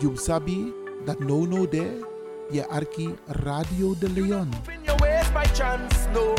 You sabi dat no no de je arki Radio de Leon. Chance, no.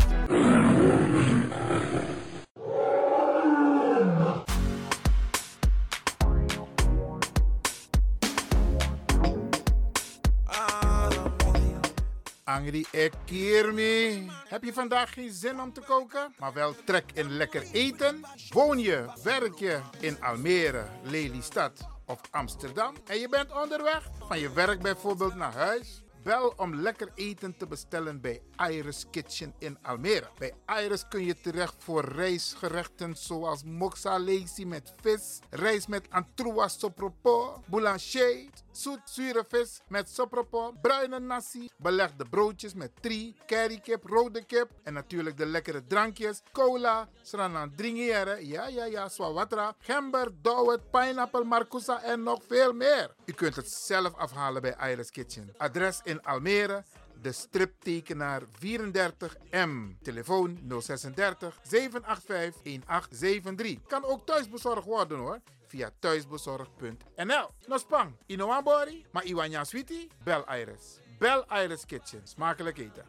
Angry Ekirmi. Heb je vandaag geen zin om te koken, maar wel trek in lekker eten? Woon je, werk je in Almere, Lelystad of Amsterdam en je bent onderweg van je werk bijvoorbeeld naar huis? Bel om lekker eten te bestellen bij Iris Kitchen in Almere. Bij Iris kun je terecht voor rijstgerechten zoals moxa lazy met vis, rijst met antroas sopropo, boulanger, zoet zure vis met sopropo, bruine nasi, belegde broodjes met tri, currykip, rode kip en natuurlijk de lekkere drankjes, cola, sranan dringiere, ja ja ja, swawatra, gember, dowet, pineapple, marcousa en nog veel meer. U kunt het zelf afhalen bij Iris Kitchen. Adres in Almere, de striptekenaar 34M. Telefoon 036 785 1873. Kan ook thuisbezorgd worden hoor. Via thuisbezorgd.nl. Nospang, Inoambori, maar Iwanya Sweetie, bel Iris. Bel Iris Kitchen. Smakelijk eten.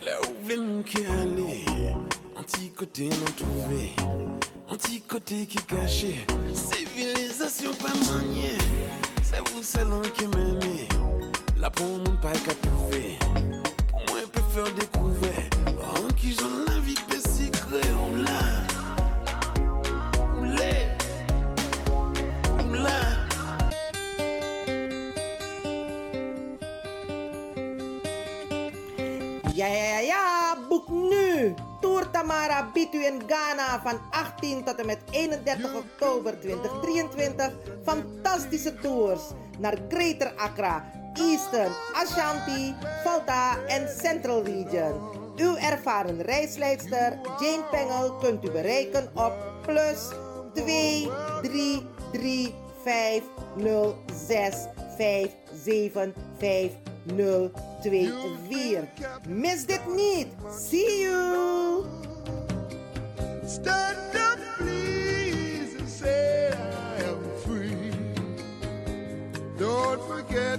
Là où mon qui non qui pas c'est vous qui faire découvrir, en qui j'en la. Vie peut secret, ou ja, ja, ja, boek nu! Tour Tamara biedt u in Ghana van 18 tot en met 31 oktober 2023 fantastische tours naar Greater Accra, Eastern, Ashanti, Volta en Central Region. Uw ervaren reisleidster Jane Pengel kunt u bereiken op plus 2 3 3 5 0 6 5 7 5 0 2 4. Mis dit niet. See you! Stand up, please, and say I am free. Don't forget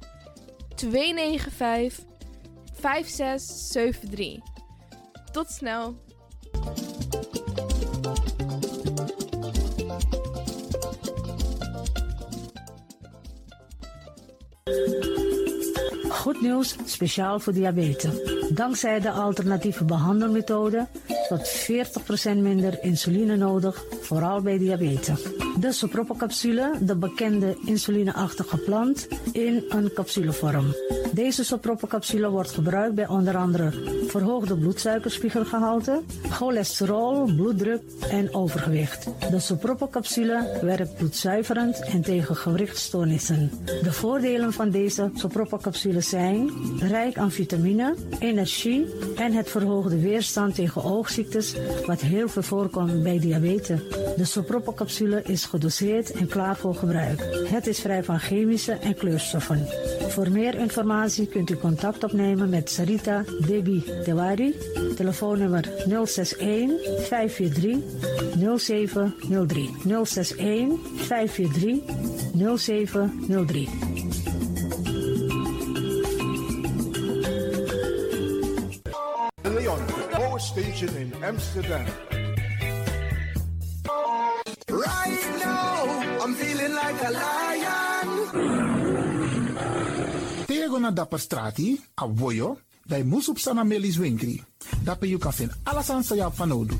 295 5673. Tot snel. Goed nieuws, speciaal voor diabetes. Dankzij de alternatieve behandelmethode tot 40% minder insuline nodig, vooral bij diabetes. De sopropocapsule, de bekende insulineachtige plant, in een capsulevorm. Deze sopropocapsule wordt gebruikt bij onder andere verhoogde bloedsuikerspiegelgehalte, cholesterol, bloeddruk en overgewicht. De sopropocapsule werkt bloedzuiverend en tegen gewrichtstoornissen. De voordelen van deze sopropocapsule zijn rijk aan vitamine, energie en het verhoogde weerstand tegen oogziektes, wat heel veel voorkomt bij diabetes. De sopropocapsule is gedoseerd en klaar voor gebruik. Het is vrij van chemische en kleurstoffen. Voor meer informatie kunt u contact opnemen met Sarita Debi Dewari. Telefoonnummer 061 543 0703. 061 543 0703. De Leon, power station in Amsterdam. Right now, I'm feeling like a lion. Diego na dapper strati, a voyo, bij Moesop Sana Melis Winkri. Dapper you kan vinden alles aan sa van Odu.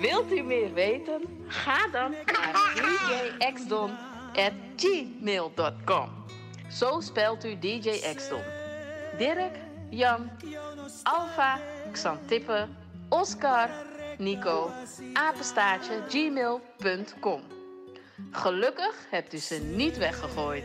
Wilt u meer weten? Ga dan naar djxdon.gmail.com Zo spelt u DJ Xdon. Dirk, Jan, Alfa, Xantippe, Oscar, Nico, apenstaartje, gmail.com. Gelukkig hebt u ze niet weggegooid.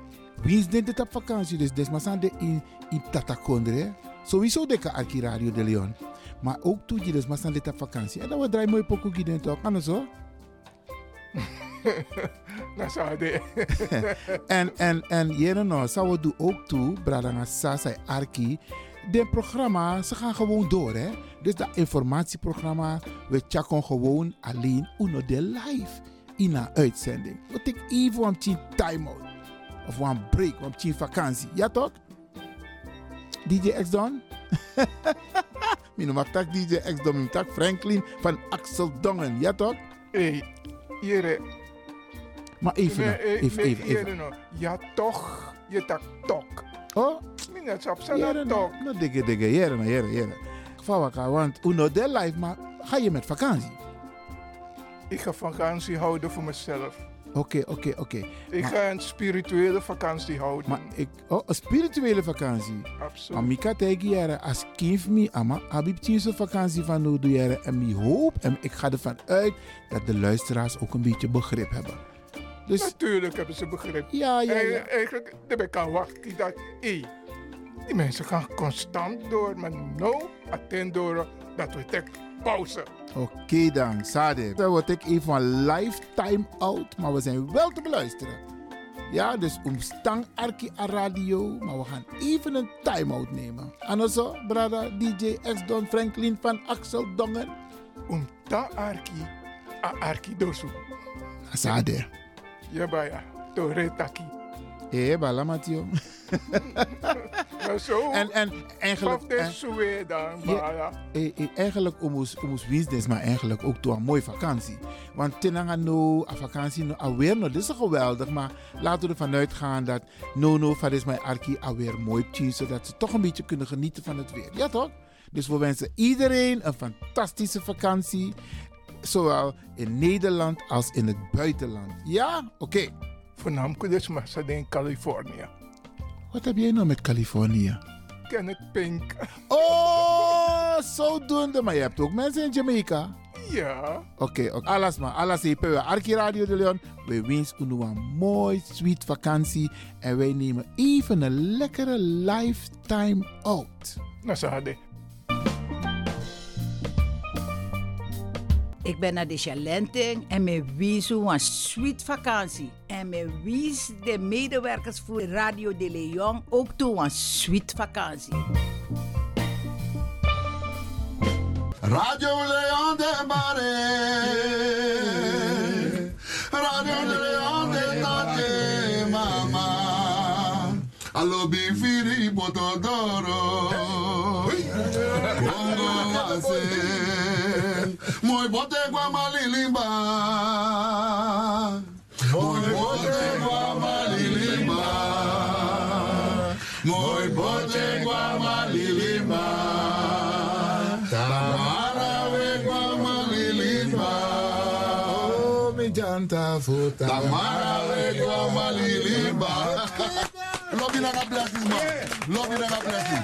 Wie is dit op vakantie? Dus desma de in, in Tatakondre. Sowieso de Arki Radio de Leon. Maar ook toe je dus maar dit op vakantie. En dan we draaien mooi pokoe gieden toch? Kan zo? Dat zou de. En, en, en, jere nou, zou we doen ook toe, Bradanga Sasa Arki. De programma, ze gaan gewoon door, hè. Dus dat informatieprogramma, we checken gewoon alleen uno de live in een uitzending. We take even een time-out. Of een break, een vakantie. Ja toch? DJ X Don? Mino mag tak DJ X Don, tak Franklin van Axel Dongen. Ja toch? Hey, jere. Maar even, nee, even, even, even. No. Ja toch, je tak tok. Oh? Mina chap sa na tok. No digge digge, jere no, jere, jere. Fawaka, want uno de life, maar ga je met vakantie? Ik ga vakantie houden voor mezelf. Oké, oké, oké. Ik Maar- ga een spirituele vakantie houden. Maar ik, oh, een spirituele vakantie. Absoluut. Maar tegen jaren, als kind me, ama, heb ik vakantie van jaren. En ik hoop en ik ga ervan uit dat de luisteraars ook een beetje begrip hebben. Dus Natuurlijk hebben ze begrip. Ja, ja, ja. En, eigenlijk, daar kan wachten dat, hé, die mensen gaan constant door, maar no, attend door dat we tek pauze. oké dan, Sade. Dan word ik even van lifetime out, maar we zijn wel te beluisteren. Ja, dus omstang Arki a radio, maar we gaan even een time-out nemen. En also, brada DJ X Don Franklin van Axel Dongen. Omta Arki, a Arki dosu. Sade. Ja, baya, tore taki. Hé, bala Matio. Maar zo, En, en eigenlijk... Dan, eh, eh, eigenlijk omus omus winstens, maar eigenlijk ook toe een mooie vakantie. Want tenanga no, a vakantie no, alweer no, dit is geweldig, maar laten we ervan uitgaan dat no no van is mijn arki alweer mooi tjie, zodat ze toch een beetje kunnen genieten van het weer. Ja toch? Dus we wensen iedereen een fantastische vakantie, zowel in Nederland als in het buitenland. Ja? Oké. Voornamelijk dus in Californië. Wat heb jij nou met Californië? Kenneth Pink. Oh, zodoende. Maar je hebt ook mensen in Jamaica. Ja. Oké, oké. alles maar. Alles hier bij Arki Radio de Leon. We wensen u een mooi, sweet vakantie. En wij nemen even een lekkere lifetime out. Nou, hadden. Ik ben naar de Chalenting en me wies een sweet vakantie. En me wies de medewerkers voor Radio de Leon ook toe een sweet vakantie. Radio Leon de Mare. Radio de Leon de Tate Mama. Allo bifiri botodoro. Bongo wase. Mooi bote kwa malilimba. Mooi bote kwa malilimba. Mooi bote kwa malilimba. Tamara we kwa malilimba. Oh, mi janta futa. Tamara we kwa malilimba. Love you and a blessing, man. Love you and a blessing.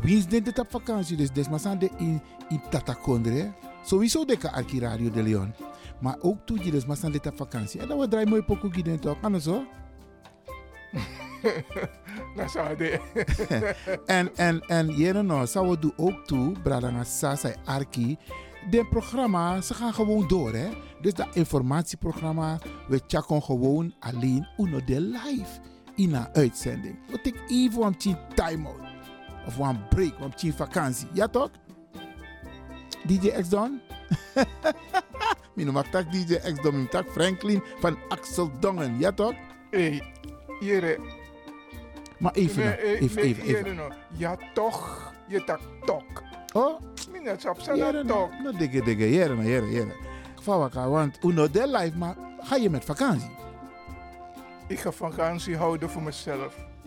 Wie is dit op vakantie? Dus des maar zijn de in, in Tatakondre. Sowieso de kan arki Radio de Leon. Maar ook toe je zijn dit op vakantie. En dan we draaien mooi pokoe gids toch? Kan het zo? Nou, zo hadden. en, en, en jere no, zou we doen ook toe, Bradanga Sasa Arki. De programma, ze gaan gewoon door, hè. Dus dat informatieprogramma, we checken gewoon alleen uno de live in een uitzending. We take even een tien time-out. Of een break, een tien vakantie. Ja toch? DJ X Don? Mijn noem tak DJ X Don, mijn tak Franklin van Axel Dongen. Ja toch? Hé, jere. Maar even, Nee, nou, eh, even, even, even. nou. Ja, toch. Je tak tok. Oh? Sap sa Jere, na tok. no dikke dikke, jere, no, jere, jere. Vawaka, want uno de life, maar ga je met vakantie? Ik ga vakantie houden voor mezelf.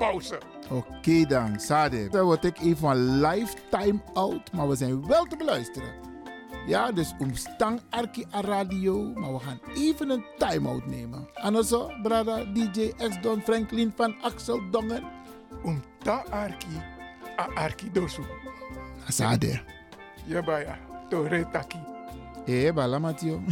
pauze. Oké dan, Sade. Dan word ik even van lifetime out, maar we zijn wel te beluisteren. Ja, dus omstang Arki a radio, maar we gaan even een time-out nemen. En also, brada DJ X Don Franklin van Axel Dongen. Omta Arki, a Arki dosu. Sade. Ja, baya, tore taki. Eh, bala Matio.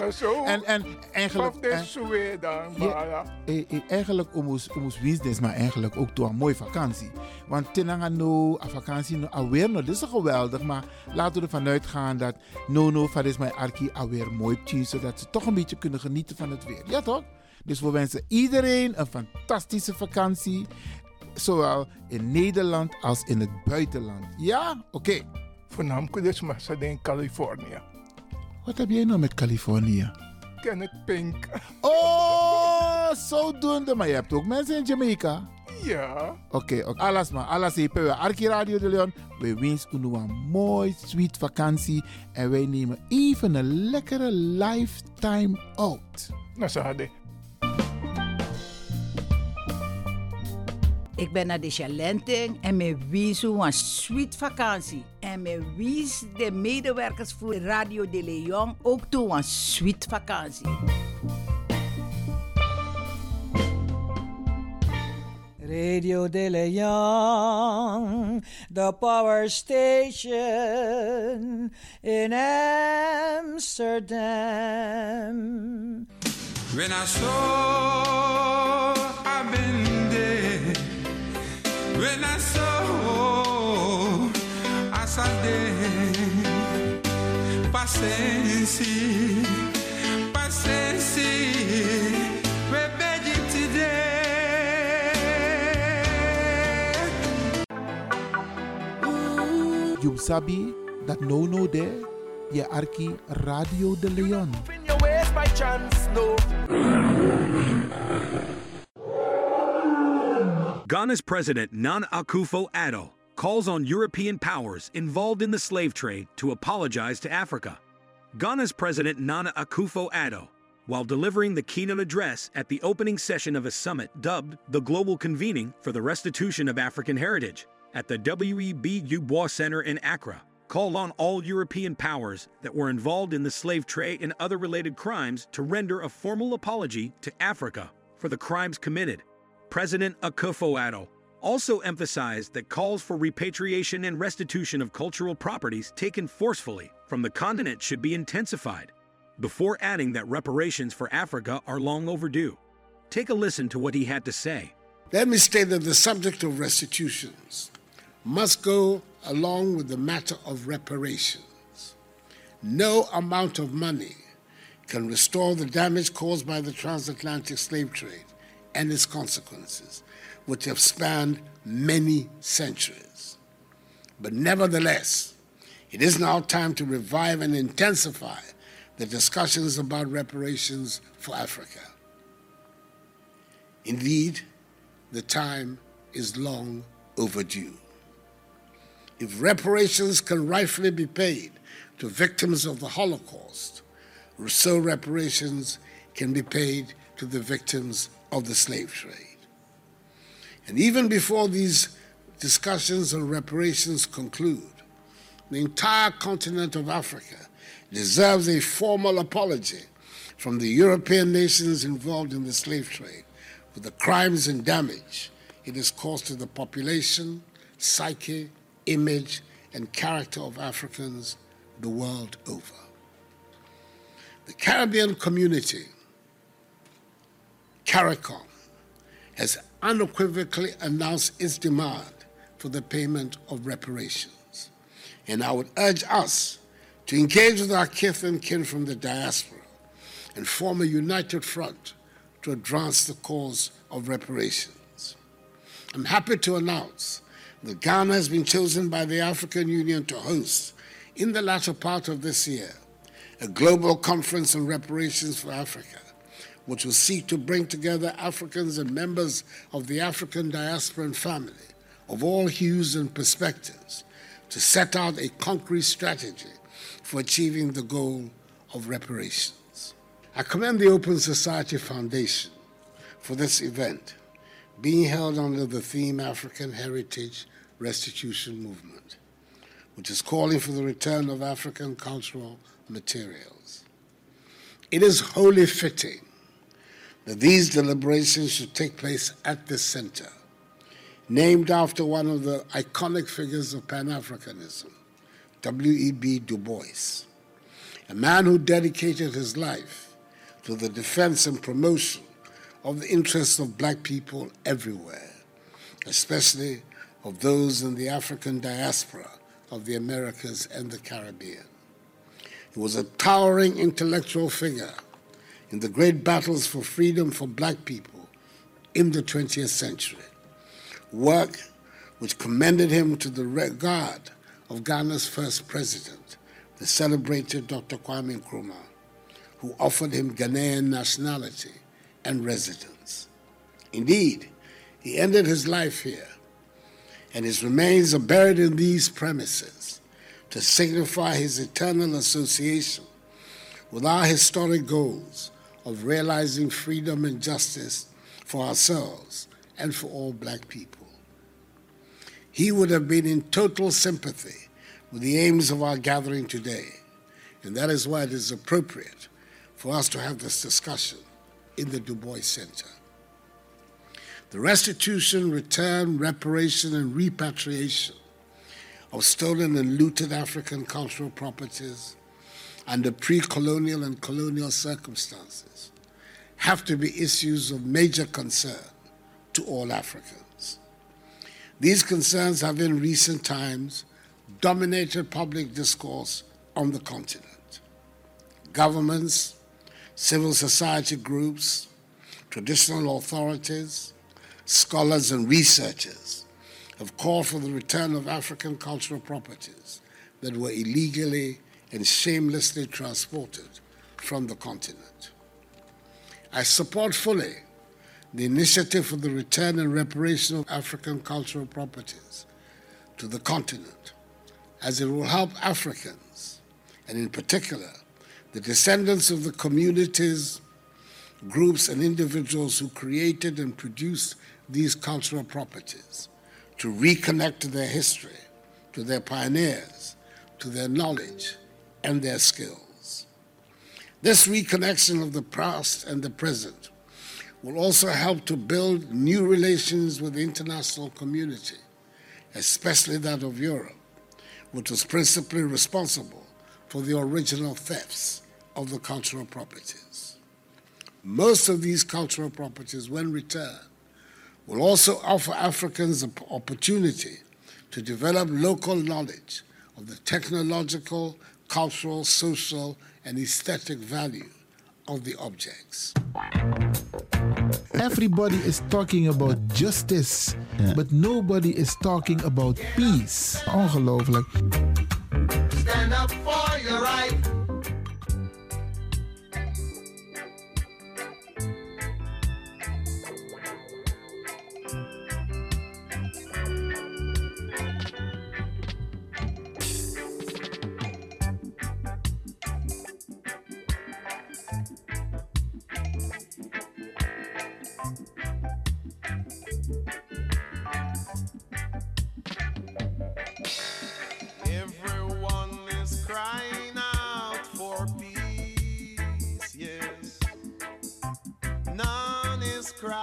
Maar zo, En, en eigenlijk... en- zo weer dan, Ja, eh, eh, eigenlijk omus omus business, maar eigenlijk ook door een mooie vakantie. Want tenanga no, a vakantie no, alweer no, dit is geweldig, maar laten we ervan uitgaan dat no no, van is mijn arki alweer mooi tien, zodat ze toch een beetje kunnen genieten van het weer. Ja toch? Dus we wensen iedereen een fantastische vakantie, zowel in Nederland als in het buitenland. Ja? Oké. Voornamelijk dus maar in Californië. Wat heb jij nou met Californië? Kenneth Pink. Oh, zodoende. Maar je hebt ook mensen in Jamaica. Ja. Oké, oké. alles maar. Alles even. We Arki Radio de Leon. We wensen u een mooi, sweet vakantie. En wij nemen even een lekkere lifetime out. Nou, hadden. Ik ben naar de Chalenting en me wies een sweet vakantie. En me wies de medewerkers voor Radio de Leon ook toe een sweet vakantie. Radio De Leon, the power station in Amsterdam. When I saw paciência, paciência, we're begging today. You sabi dat no no there. Je Arki Radio de Leon. your ways by chance, no. Ghana's president Nana Akufo-Addo calls on European powers involved in the slave trade to apologize to Africa. Ghana's president Nana Akufo-Addo, while delivering the keynote address at the opening session of a summit dubbed the Global Convening for the Restitution of African Heritage at the W.E.B. Du Bois Center in Accra, called on all European powers that were involved in the slave trade and other related crimes to render a formal apology to Africa for the crimes committed. President Akufo-Addo also emphasized that calls for repatriation and restitution of cultural properties taken forcefully from the continent should be intensified, before adding that reparations for Africa are long overdue. Take a listen to what he had to say. Let me state that the subject of restitutions must go along with the matter of reparations. No amount of money can restore the damage caused by the transatlantic slave trade and its consequences, which have spanned many centuries. But nevertheless, it is now time to revive and intensify the discussions about reparations for Africa. Indeed, the time is long overdue. If reparations can rightfully be paid to victims of the Holocaust, so reparations can be paid to the victims of the slave trade. And even before these discussions on reparations conclude, the entire continent of Africa deserves a formal apology from the European nations involved in the slave trade for the crimes and damage it has caused to the population, psyche, image, and character of Africans the world over. The Caribbean community, CARICOM, has unequivocally announced its demand for the payment of reparations. And I would urge us to engage with our kith and kin from the diaspora and form a united front to advance the cause of reparations. I'm happy to announce that Ghana has been chosen by the African Union to host, in the latter part of this year, a global conference on reparations for Africa, which will seek to bring together Africans and members of the African diaspora and family of all hues and perspectives to set out a concrete strategy for achieving the goal of reparations. I commend the Open Society Foundation for this event, being held under the theme African Heritage Restitution Movement, which is calling for the return of African cultural materials. It is wholly fitting that these deliberations should take place at this center, named after one of the iconic figures of Pan Africanism, W.E.B. Du Bois, a man who dedicated his life to the defense and promotion of the interests of black people everywhere, especially of those in the African diaspora of the Americas and the Caribbean. He was a towering intellectual figure in the great battles for freedom for black people in the 20th century, work which commended him to the regard of Ghana's first president, the celebrated Dr. Kwame Nkrumah, who offered him Ghanaian nationality and residence. Indeed, he ended his life here, and his remains are buried in these premises to signify his eternal association with our historic goals of realizing freedom and justice for ourselves and for all black people. He would have been in total sympathy with the aims of our gathering today, and that is why it is appropriate for us to have this discussion in the Du Bois Center. The restitution, return, reparation, and repatriation of stolen and looted African cultural properties under pre colonial and colonial circumstances have to be issues of major concern to all Africans. These concerns have in recent times dominated public discourse on the continent. Governments, civil society groups, traditional authorities, scholars, and researchers have called for the return of African cultural properties that were illegally and shamelessly transported from the continent. I support fully the initiative for the return and reparation of African cultural properties to the continent, as it will help Africans, and in particular, the descendants of the communities, groups, and individuals who created and produced these cultural properties to reconnect to their history, to their pioneers, to their knowledge, and their skills. This reconnection of the past and the present will also help to build new relations with the international community, especially that of Europe, which was principally responsible for the original thefts of the cultural properties. Most of these cultural properties, when returned, will also offer Africans an opportunity to develop local knowledge of the technological, cultural, social, and aesthetic value of the objects. Everybody is talking about justice, but nobody is talking about peace. Ongelooflijk. Stand up for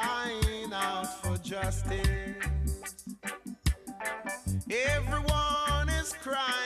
crying out for justice. Everyone is crying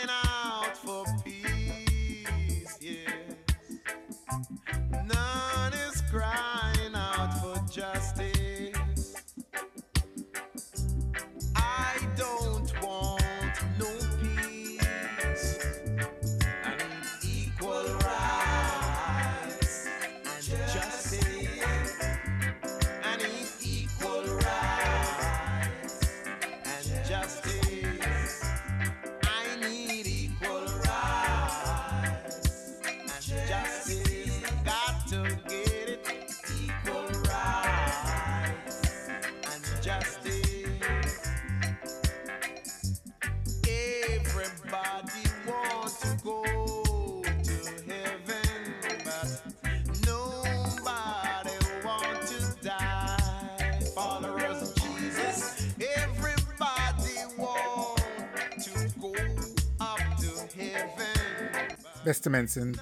Beste mensen,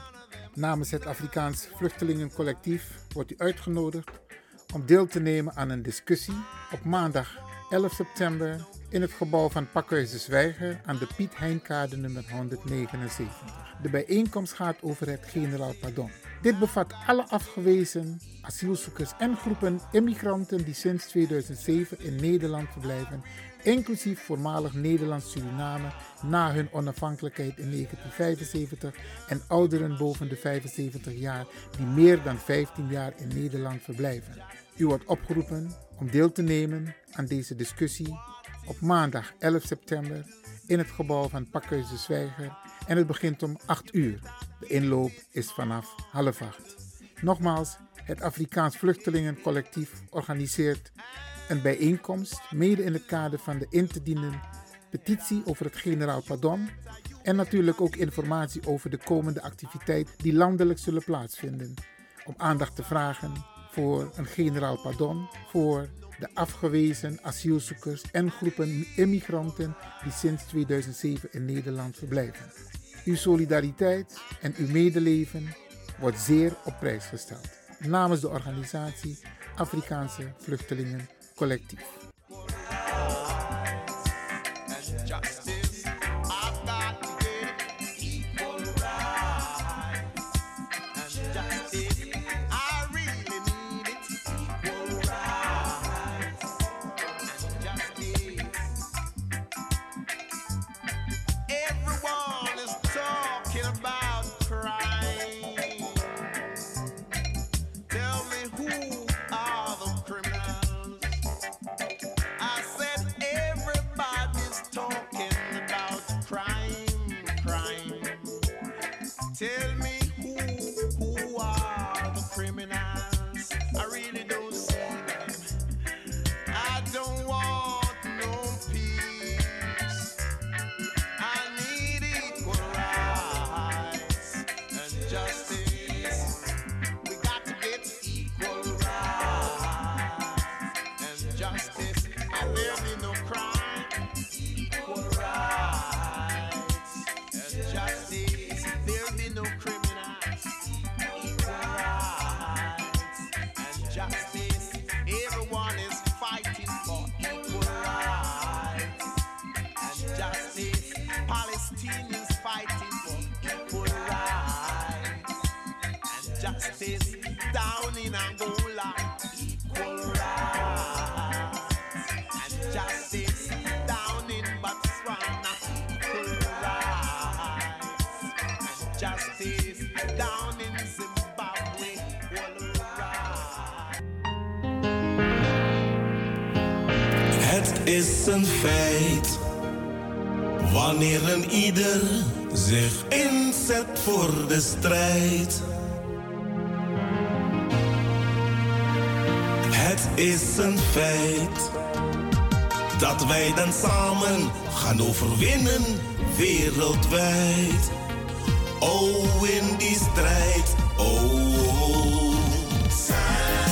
namens het Afrikaans Vluchtelingencollectief wordt u uitgenodigd om deel te nemen aan een discussie op maandag 11 september in het gebouw van Pakhuis de Zwijger aan de Piet Heinkade nummer 179. De bijeenkomst gaat over het generaal pardon. Dit bevat alle afgewezen asielzoekers en groepen immigranten die sinds 2007 in Nederland verblijven, inclusief voormalig Nederlands-Suriname na hun onafhankelijkheid in 1975 en ouderen boven de 75 jaar die meer dan 15 jaar in Nederland verblijven. U wordt opgeroepen om deel te nemen aan deze discussie op maandag 11 september in het gebouw van Pakhuis de Zwijger en het begint om 8 uur. De inloop is vanaf half 8. Nogmaals, het Afrikaans Vluchtelingencollectief organiseert een bijeenkomst, mede in het kader van de in te dienen petitie over het generaal pardon en natuurlijk ook informatie over de komende activiteiten die landelijk zullen plaatsvinden. Om aandacht te vragen voor een generaal pardon voor de afgewezen asielzoekers en groepen immigranten die sinds 2007 in Nederland verblijven. Uw solidariteit en uw medeleven wordt zeer op prijs gesteld. Namens de organisatie Afrikaanse Vluchtelingen colectivo. Justice. Down in Angola, equal rights and justice. Down in Botswana, equal rights and justice. Down in Zimbabwe. Het is een feit. Wanneer een ieder zich inzet voor de strijd. Is een feit. Dat wij dan samen gaan overwinnen wereldwijd. Oh, in die strijd. Oh, samen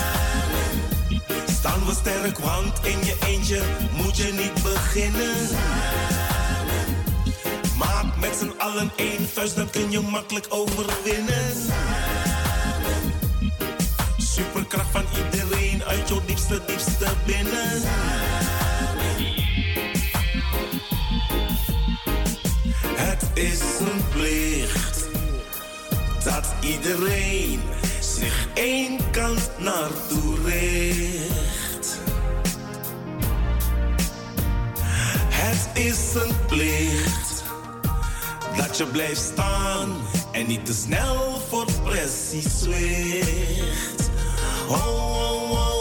staan we sterk, want in je eentje moet je niet beginnen. Maak met z'n allen één vuist, dan kun je makkelijk overwinnen. Superkracht van iedereen uit jouw diepste, diepste binnen. Het is een plicht dat iedereen zich één kant naartoe richt. Het is een plicht dat je blijft staan en niet te snel voor pressie zwicht. Oh, oh, oh,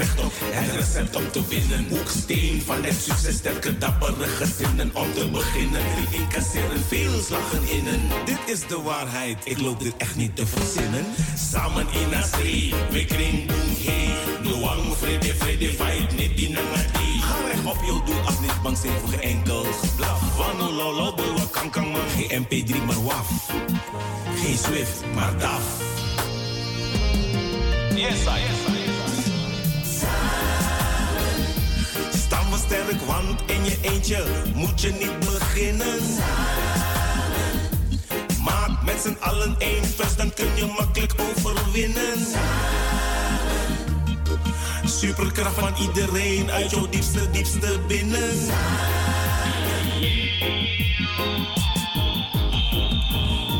rechtop, het recept om te winnen. Hoeksteen van het succes, sterke dappere gezinnen om te beginnen. Die incasseren veel slagen innen. Dit is de waarheid, ik loop dit echt niet te verzinnen. Samen in zee, we kring boom hey. Noang, vrede, vrede, fight, niet die. Ga recht op je doel, als niet bang zijn voor enkel geblaf. Wano lolo, kan kan man. Geen MP3 maar waf. Geen Swift, maar DAF. Yes, I, yes, I, sterk, want in je eentje moet je niet beginnen. Maak met z'n allen één vuist, dan kun je makkelijk overwinnen. superkracht van iedereen uit jouw diepste, diepste binnen.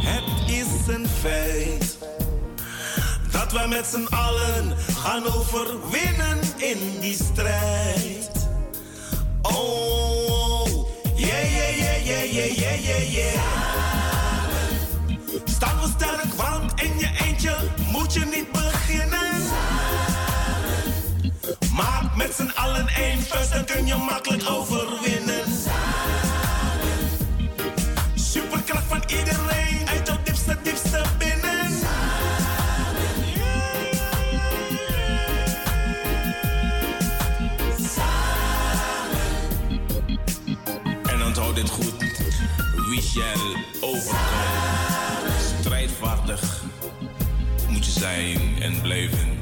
Het is een feit dat wij met z'n allen gaan overwinnen in die strijd oh. We sterk, want in je eentje moet je niet beginnen. Maar met z'n allen één vuist, dan kun je makkelijk overwinnen. Shall overkomen. Strijdvaardig moet je zijn en blijven.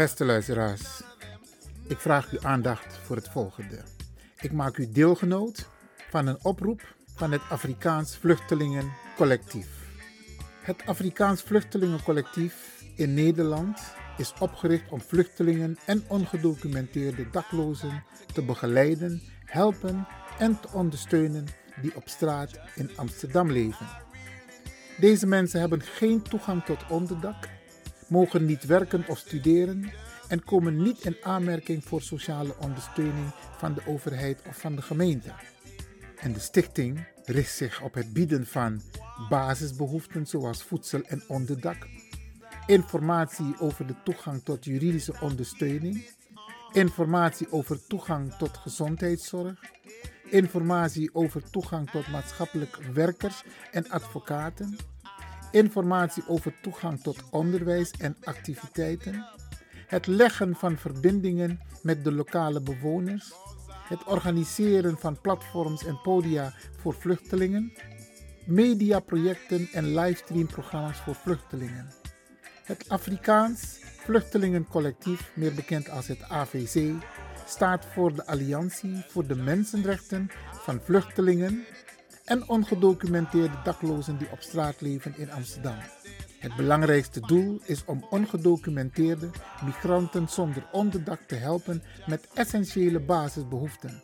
Beste luisteraars, ik vraag uw aandacht voor het volgende. Ik maak u deelgenoot van een oproep van het Afrikaans Vluchtelingencollectief. Het Afrikaans Vluchtelingencollectief in Nederland is opgericht om vluchtelingen en ongedocumenteerde daklozen te begeleiden, helpen en te ondersteunen die op straat in Amsterdam leven. Deze mensen hebben geen toegang tot onderdak, mogen niet werken of studeren en komen niet in aanmerking voor sociale ondersteuning van de overheid of van de gemeente. En de stichting richt zich op het bieden van basisbehoeften zoals voedsel en onderdak, informatie over de toegang tot juridische ondersteuning, informatie over toegang tot gezondheidszorg, informatie over toegang tot maatschappelijk werkers en advocaten, informatie over toegang tot onderwijs en activiteiten, het leggen van verbindingen met de lokale bewoners, het organiseren van platforms en podia voor vluchtelingen, mediaprojecten en livestreamprogramma's voor vluchtelingen, Het Afrikaans Vluchtelingencollectief, meer bekend als het AVC, staat voor de Alliantie voor de Mensenrechten van Vluchtelingen en ongedocumenteerde daklozen die op straat leven in Amsterdam. Het belangrijkste doel is om ongedocumenteerde migranten zonder onderdak te helpen met essentiële basisbehoeften.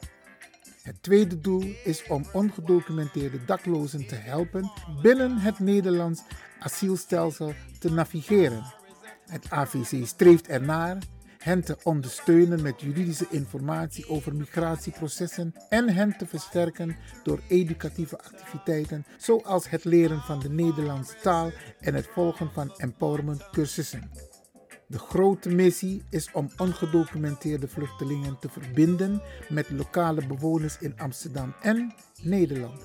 Het tweede doel is om ongedocumenteerde daklozen te helpen binnen het Nederlands asielstelsel te navigeren. Het AVC streeft ernaar hen te ondersteunen met juridische informatie over migratieprocessen en hen te versterken door educatieve activiteiten zoals het leren van de Nederlandse taal en het volgen van empowerment cursussen. De grote missie is om ongedocumenteerde vluchtelingen te verbinden met lokale bewoners in Amsterdam en Nederland.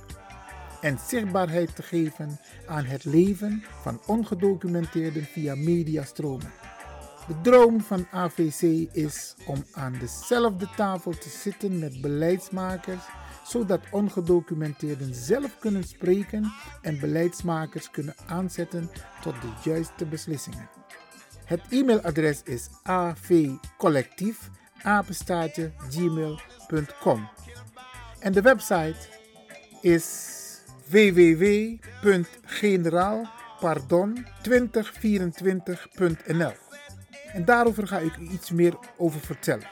En zichtbaarheid te geven aan het leven van ongedocumenteerden via mediastromen. De droom van AVC is om aan dezelfde tafel te zitten met beleidsmakers, zodat ongedocumenteerden zelf kunnen spreken en beleidsmakers kunnen aanzetten tot de juiste beslissingen. Het e-mailadres is avcollectief@gmail.com en de website is www.generaalpardon2024.nl. En daarover ga ik u iets meer over vertellen.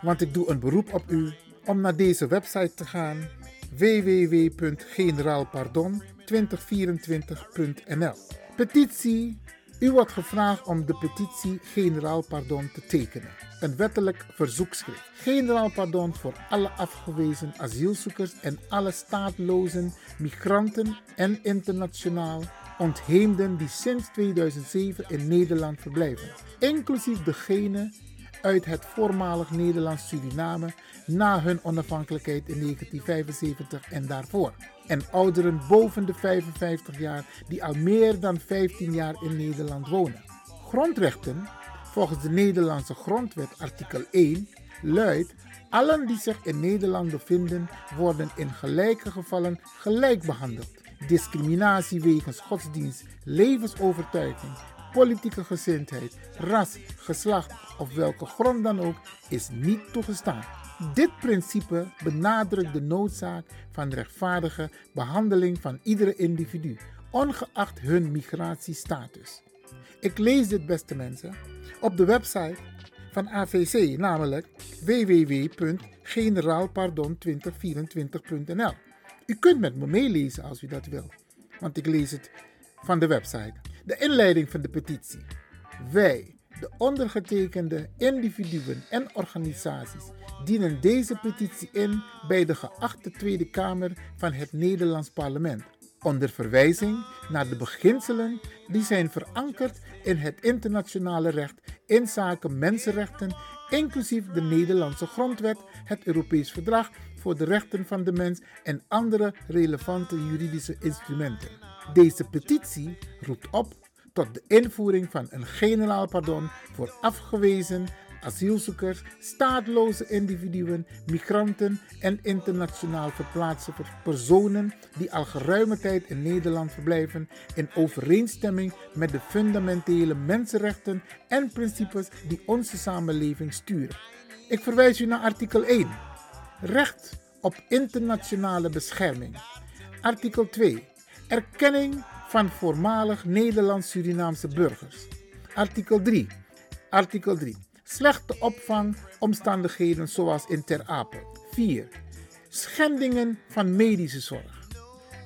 Want ik doe een beroep op u om naar deze website te gaan www.generaalpardon2024.nl. Petitie. U wordt gevraagd om de petitie Generaal Pardon te tekenen. Een wettelijk verzoekschrift. Generaal pardon voor alle afgewezen asielzoekers en alle staatlozen, migranten en internationaal ontheemden die sinds 2007 in Nederland verblijven, inclusief degenen uit het voormalig Nederlands Suriname na hun onafhankelijkheid in 1975 en daarvoor. En ouderen boven de 55 jaar die al meer dan 15 jaar in Nederland wonen. Grondrechten, volgens de Nederlandse Grondwet artikel 1, luidt allen die zich in Nederland bevinden worden in gelijke gevallen gelijk behandeld. Discriminatie wegens godsdienst, levensovertuiging, politieke gezindheid, ras, geslacht of welke grond dan ook is niet toegestaan. Dit principe benadrukt de noodzaak van rechtvaardige behandeling van iedere individu, ongeacht hun migratiestatus. Ik lees dit, beste mensen, op de website van AVC, namelijk www.generaalpardon2024.nl. U kunt met me meelezen als u dat wil, want ik lees het van de website. De inleiding van de petitie. Wij, de ondergetekende individuen en organisaties, dienen deze petitie in bij de geachte Tweede Kamer van het Nederlands Parlement. Onder verwijzing naar de beginselen die zijn verankerd in het internationale recht in zaken mensenrechten, inclusief de Nederlandse Grondwet, het Europees Verdrag voor de Rechten van de Mens en andere relevante juridische instrumenten. Deze petitie roept op tot de invoering van een generaal pardon voor afgewezen asielzoekers, staatloze individuen, migranten en internationaal verplaatste personen die al geruime tijd in Nederland verblijven in overeenstemming met de fundamentele mensenrechten en principes die onze samenleving sturen. Ik verwijs u naar artikel 1. Recht op internationale bescherming. Artikel 2. Erkenning van voormalig Nederlands-Surinaamse burgers. Artikel 3. Artikel 3. Slechte opvangomstandigheden zoals in Ter Apel. 4. Schendingen van medische zorg.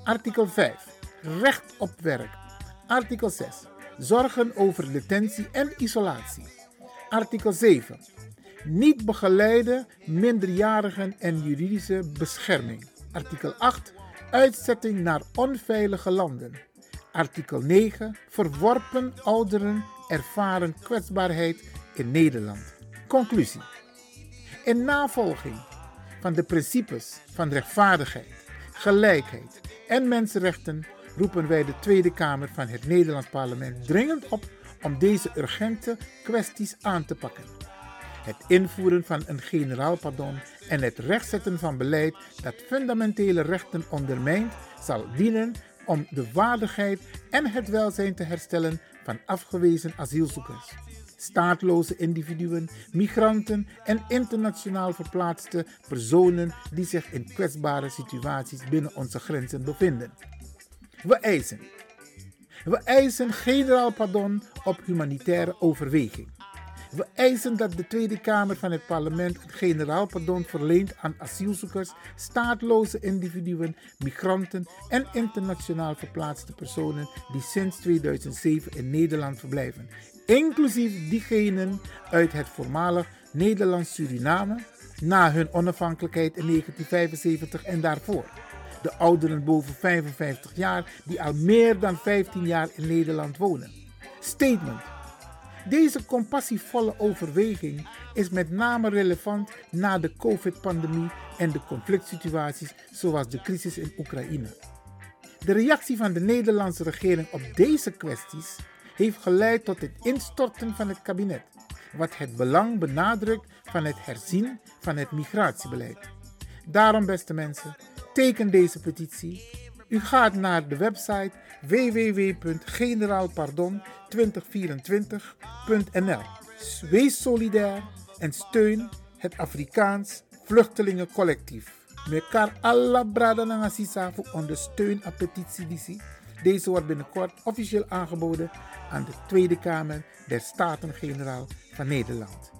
Artikel 5. Recht op werk. Artikel 6. Zorgen over detentie en isolatie. Artikel 7. Niet begeleide minderjarigen en juridische bescherming. Artikel 8. Uitzetting naar onveilige landen. Artikel 9. Verworpen ouderen ervaren kwetsbaarheid in Nederland. Conclusie. In navolging van de principes van rechtvaardigheid, gelijkheid en mensenrechten roepen wij de Tweede Kamer van het Nederlands Parlement dringend op om deze urgente kwesties aan te pakken. Het invoeren van een generaal pardon en het rechtzetten van beleid dat fundamentele rechten ondermijnt, zal dienen om de waardigheid en het welzijn te herstellen van afgewezen asielzoekers, staatloze individuen, migranten en internationaal verplaatste personen die zich in kwetsbare situaties binnen onze grenzen bevinden. We eisen. We eisen generaal pardon op humanitaire overweging. We eisen dat de Tweede Kamer van het parlement een generaal pardon verleent aan asielzoekers, staatloze individuen, migranten en internationaal verplaatste personen die sinds 2007 in Nederland verblijven, inclusief diegenen uit het voormalig Nederlands-Suriname na hun onafhankelijkheid in 1975 en daarvoor. De ouderen boven 55 jaar die al meer dan 15 jaar in Nederland wonen. Statement. Deze compassievolle overweging is met name relevant na de COVID-pandemie en de conflict situaties zoals de crisis in Oekraïne. De reactie van de Nederlandse regering op deze kwesties heeft geleid tot het instorten van het kabinet, wat het belang benadrukt van het herzien van het migratiebeleid. Daarom, beste mensen, teken deze petitie. U gaat naar de website www.generaalpardon2024.nl. Wees solidair en steun het Afrikaans Vluchtelingencollectief. Mekar alla brada na sisa voor ondersteun a petitie. Deze wordt binnenkort officieel aangeboden aan de Tweede Kamer der Staten-Generaal van Nederland.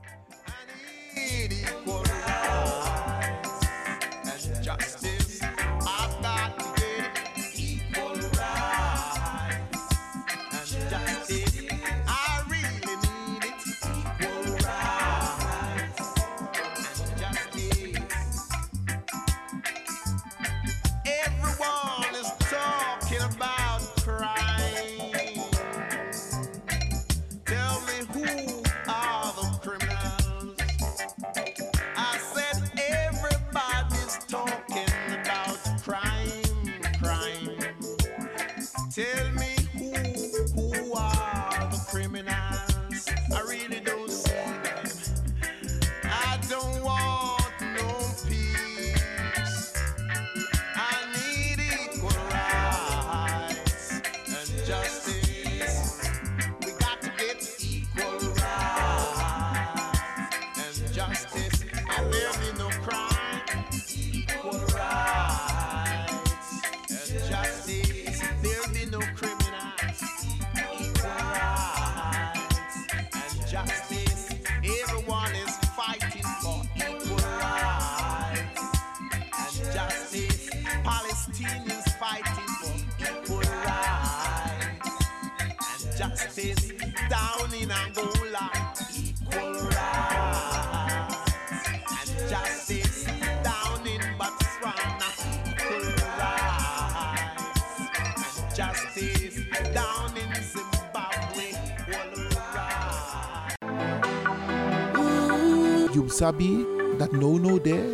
Sabi that no no there,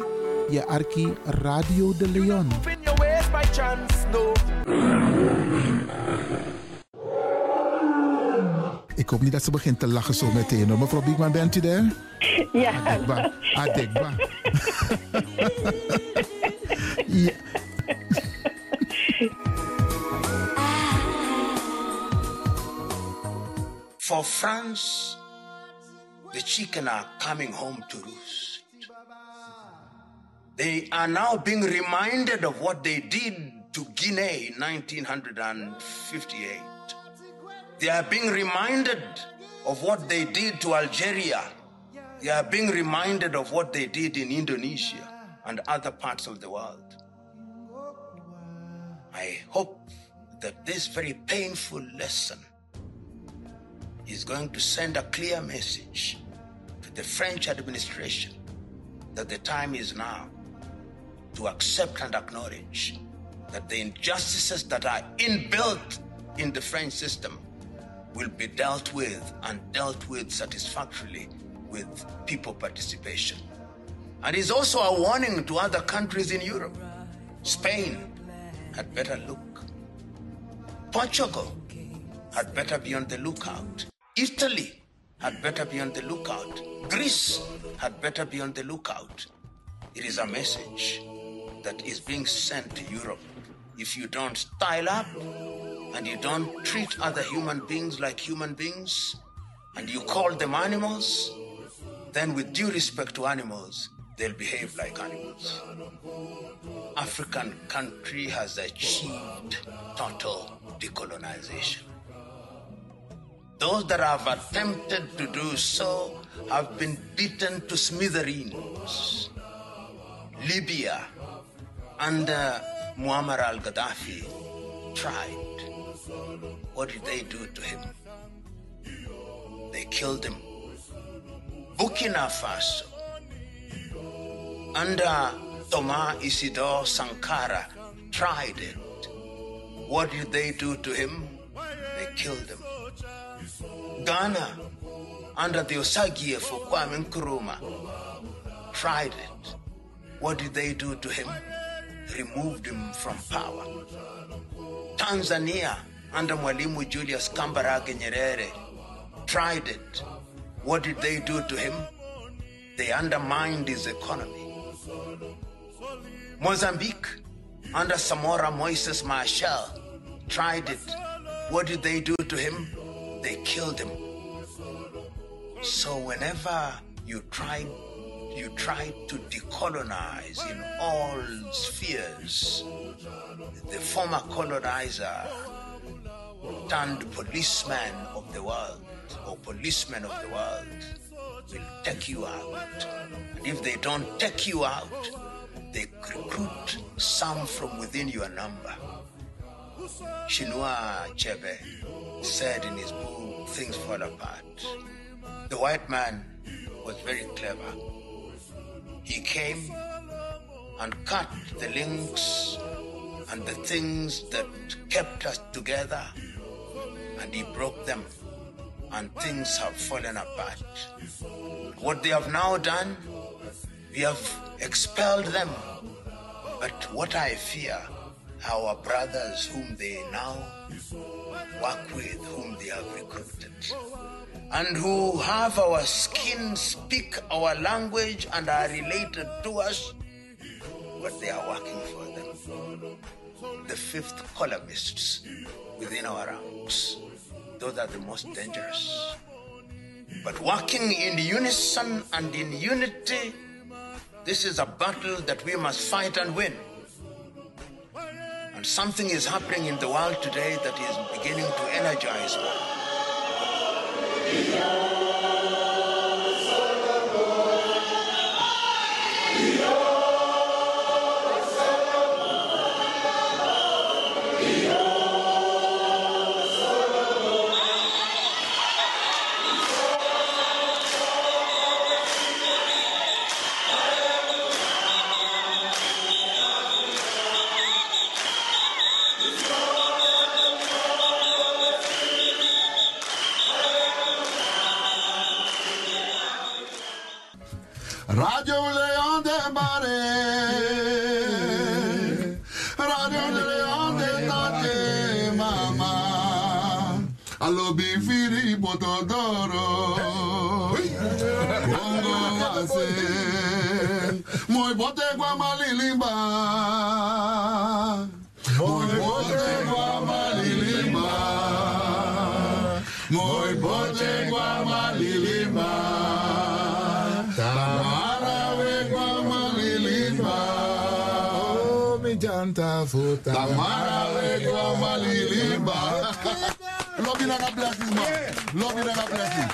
je arki Radio de Leon. Ik hoop niet dat ze begint te lachen zo meteen. hoor. Mevrouw Biekman, bent u daar? Ja. Adekba. Adekba. ja. For France, the chicken are coming home to roost. They are now being reminded of what they did to Guinea in 1958. They are being reminded of what they did to Algeria. They are being reminded of what they did in Indonesia and other parts of the world. I hope that this very painful lesson is going to send a clear message to the French administration that the time is now to accept and acknowledge that the injustices that are inbuilt in the French system will be dealt with and dealt with satisfactorily with people participation. And is also a warning to other countries in Europe. Spain had better look. Portugal had better be on the lookout. Italy had better be on the lookout. Greece had better be on the lookout. It is a message that is being sent to Europe. If you don't style up, and you don't treat other human beings like human beings, and you call them animals, then with due respect to animals, they'll behave like animals. African country has achieved total decolonization. Those that have attempted to do so have been beaten to smithereens. Libya, under Muammar al Gaddafi, tried. What did they do to him? They killed him. Burkina Faso, under Thomas Isidore Sankara, tried it. What did they do to him? They killed him. Ghana, under the Osagie for Kwame Nkrumah, tried it. What did they do to him? Removed him from power. Tanzania, under Mwalimu Julius Kambarage Nyerere, tried it. What did they do to him? They undermined his economy. Mozambique, under Samora Moises Machel, tried it. What did they do to him? They killed him. So whenever you try you try to decolonize in all spheres, the former colonizer turned policeman of the world or policeman of the world will take you out. And if they don't take you out, they recruit some from within your number. Chinua Achebe said in his book, Things Fall Apart, the white man was very clever. He came and cut the links and the things that kept us together, and he broke them, and things have fallen apart. What they have now done, we have expelled them. But what I fear, our brothers whom they now work with, whom they have recruited, and who have our skin, speak our language, and are related to us, but they are working for them. The fifth columnists within our ranks, those are the most dangerous. But working in unison and in unity, this is a battle that we must fight and win. And something is happening in the world today that is beginning to energize. Futa. Tamara we gua malilimba. Lobby na blessing, man. Lobby na ga blessing.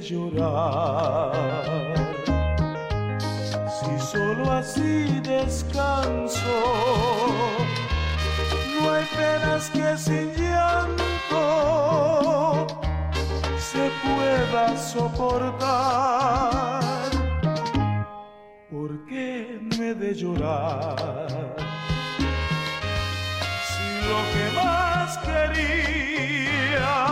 Llorar? Si solo así descanso, no hay penas que sin llanto se pueda soportar. ¿Por qué he de llorar? Si lo que más quería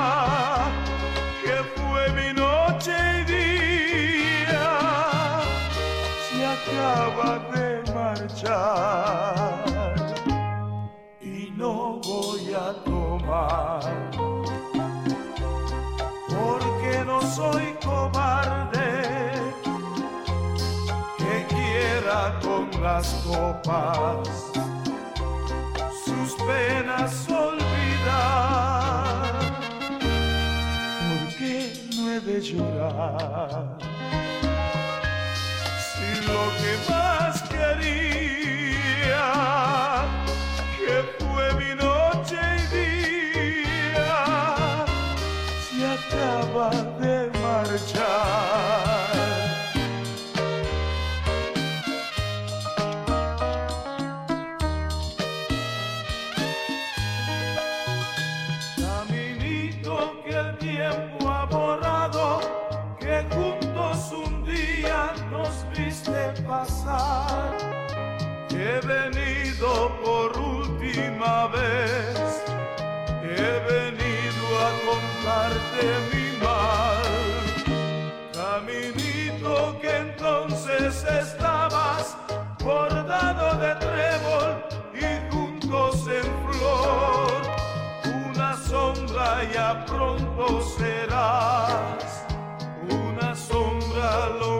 y no voy a tomar. Porque no soy cobarde que quiera con las copas sus penas olvidar. Porque no he de llorar He venido por última vez, he venido a contarte mi mal. Caminito que entonces estabas bordado de trébol y juntos en flor, una sombra ya pronto serás, una sombra lo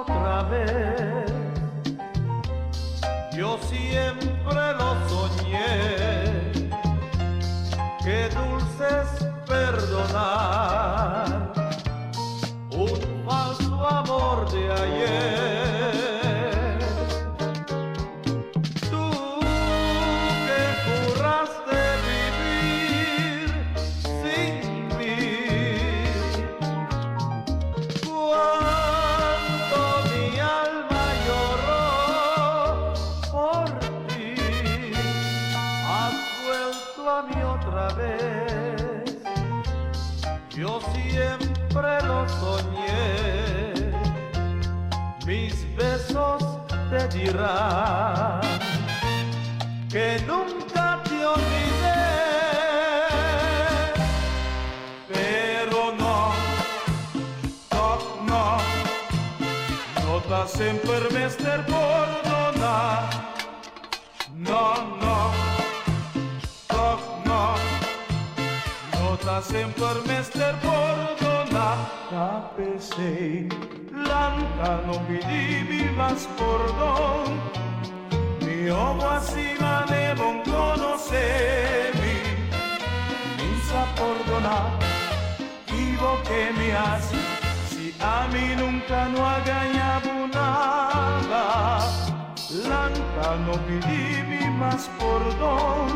otra vez. Yo siempre lo soy. Dirán que nunca te olvidé, pero no, no, no, no da sempre mester perdonar, no, no, no, no, no da sempre mester perdonar, tapesei, lanca non mi más perdón. Mi ojo acima de bon conocermi, mi sa perdonar, vivo que me hace, si a mí nunca no ha ganado nada, lanca no pedí más perdón,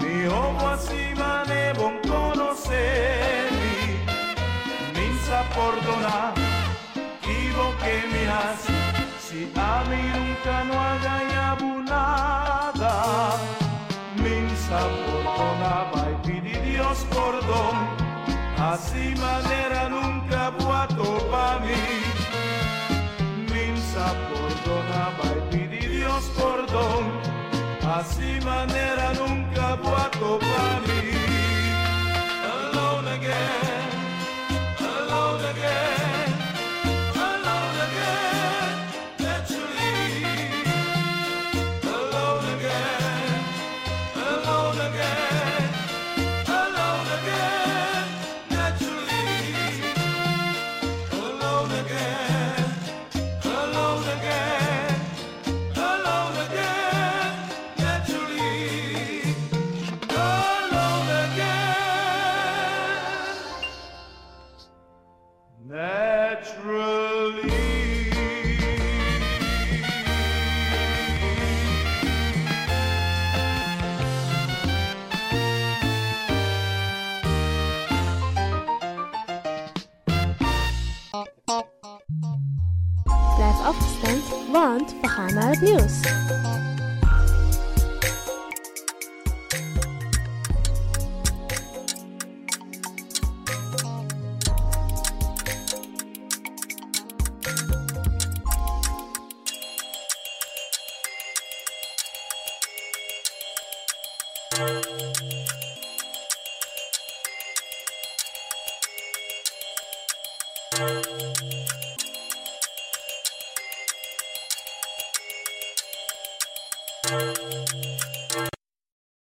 mi ojo acima de bon conocermi, mi sa perdonar, si a mí nunca no ha ganado nada, minsa perdonaba y pidi Dios perdón, así manera nunca vuato pa' mí. Minsa perdonaba y pidi Dios perdón, así manera nunca vuato pa' mí.